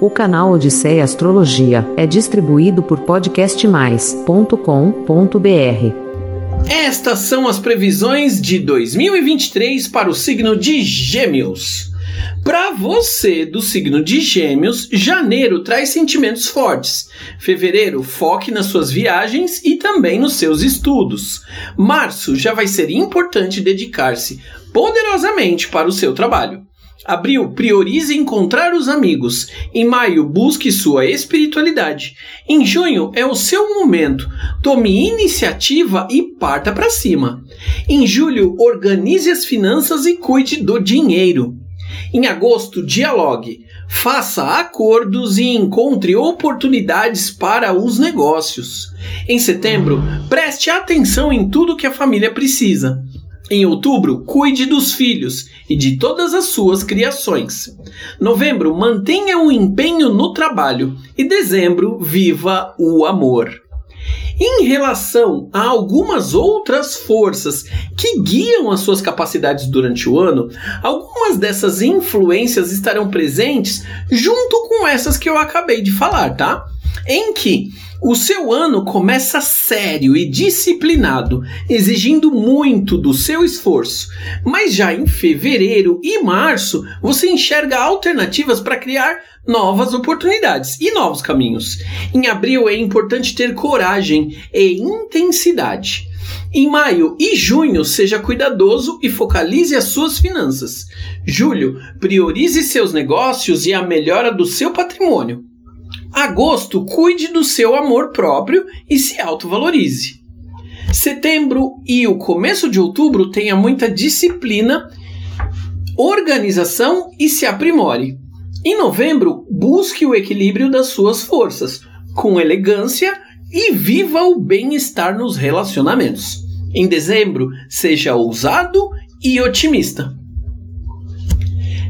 O canal Odisseia Astrologia é distribuído por podcastmais.com.br. Estas são as previsões de 2023 para o signo de Gêmeos. Para você do signo de Gêmeos, janeiro traz sentimentos fortes. Fevereiro, foque nas suas viagens e também nos seus estudos. Março já vai ser importante dedicar-se poderosamente para o seu trabalho. Abril, priorize encontrar os amigos. Em maio, busque sua espiritualidade. Em junho é o seu momento. Tome iniciativa e parta para cima. Em julho, organize as finanças e cuide do dinheiro. Em agosto, dialogue, faça acordos e encontre oportunidades para os negócios. Em setembro, preste atenção em tudo que a família precisa. Em outubro, cuide dos filhos e de todas as suas criações. Novembro, mantenha o empenho no trabalho. E dezembro, viva o amor. Em relação a algumas outras forças que guiam as suas capacidades durante o ano, algumas dessas influências estarão presentes junto com essas que eu acabei de falar, tá? Em que o seu ano começa sério e disciplinado, exigindo muito do seu esforço. Mas já em fevereiro e março, você enxerga alternativas para criar novas oportunidades e novos caminhos. Em abril é importante ter coragem e intensidade. Em maio e junho, seja cuidadoso e focalize as suas finanças. Julho, priorize seus negócios e a melhora do seu patrimônio. Agosto, cuide do seu amor próprio e se autovalorize. Setembro e o começo de outubro tenha muita disciplina, organização e se aprimore. Em novembro, busque o equilíbrio das suas forças, com elegância e viva o bem-estar nos relacionamentos. Em dezembro, seja ousado e otimista.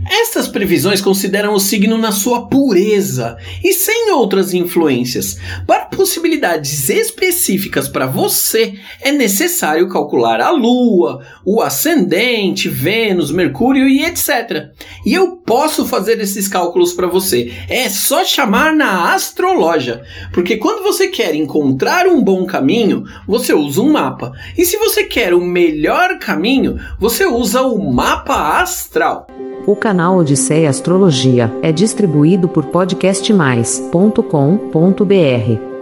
Estas previsões consideram o signo na sua pureza e sem outras influências. Para possibilidades específicas para você, é necessário calcular a Lua, o ascendente, Vênus, Mercúrio e etc. E eu posso fazer esses cálculos para você. É só chamar na astrologia, porque quando você quer encontrar um bom caminho, você usa um mapa. E se você quer o melhor caminho, você usa o mapa astral. O canal Odisseia Astrologia é distribuído por podcastmais.com.br.